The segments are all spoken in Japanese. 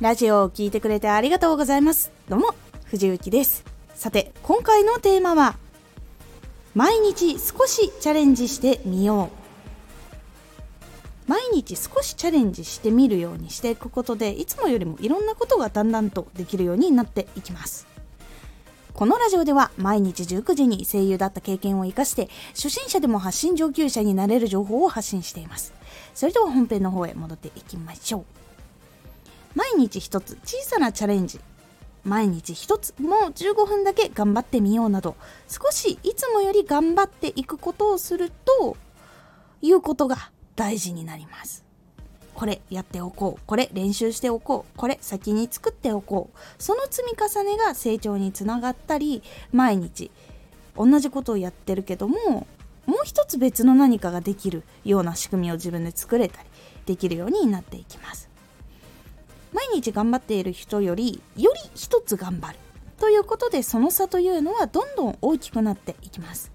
ラジオを聴いてくれてありがとうございます。どうも藤幸です。さて今回のテーマは毎日少しチャレンジしてみよう。毎日少しチャレンジしてみるようにしていくことでいつもよりもいろんなことがだんだんとできるようになっていきます。このラジオでは毎日19時に声優だった経験を生かして初心者でも発信上級者になれる情報を発信しています。それでは本編の方へ戻っていきましょう。毎日一つ小さなチャレンジ。毎日一つもう15分だけ頑張ってみようなど少しいつもより頑張っていくことをするということが大事になります。これやっておこうこれ練習しておこうこれ先に作っておこう。その積み重ねが成長につながったり毎日同じことをやってるけどももう一つ別の何かができるような仕組みを自分で作れたりできるようになっていきます。毎日頑張っている人よりより一つ頑張る。ということでその差というのはどんどん大きくなっていきます。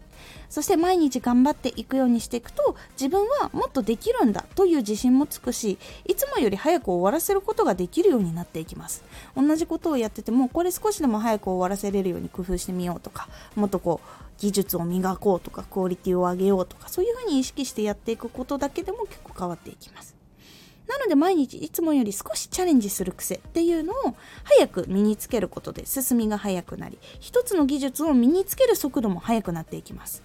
そして毎日頑張っていくようにしていくと自分はもっとできるんだという自信もつくしいつもより早く終わらせることができるようになっていきます。同じことをやっててもこれ少しでも早く終わらせれるように工夫してみようとかもっとこう技術を磨こうとかクオリティを上げようとかそういうふうに意識してやっていくことだけでも結構変わっていきます。なので毎日いつもより少しチャレンジする癖っていうのを早く身につけることで進みが速くなり一つの技術を身につける速度も速くなっていきます。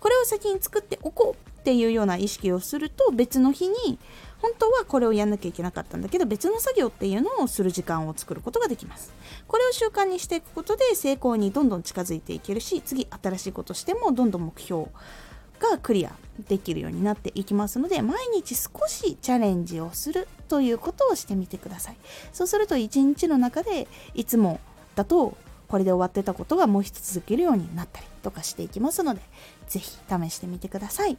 これを先に作っておこうっていうような意識をすると別の日に本当はこれをやんなきゃいけなかったんだけど別の作業っていうのをする時間を作ることができます。これを習慣にしていくことで成功にどんどん近づいていけるし次新しいことしてもどんどん目標がクリアできるようになっていきますので毎日少しチャレンジをするということをしてみてください。そうすると一日の中でいつもだとこれで終わってたことがもう一つ続けるようになったりとかしていきますので是非試してみてください。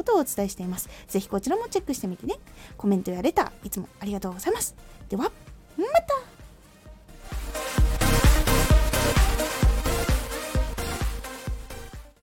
とことをお伝えしています。ぜひこちらもチェックしてみてね。コメントやレター、いつもありがとうございます。では、また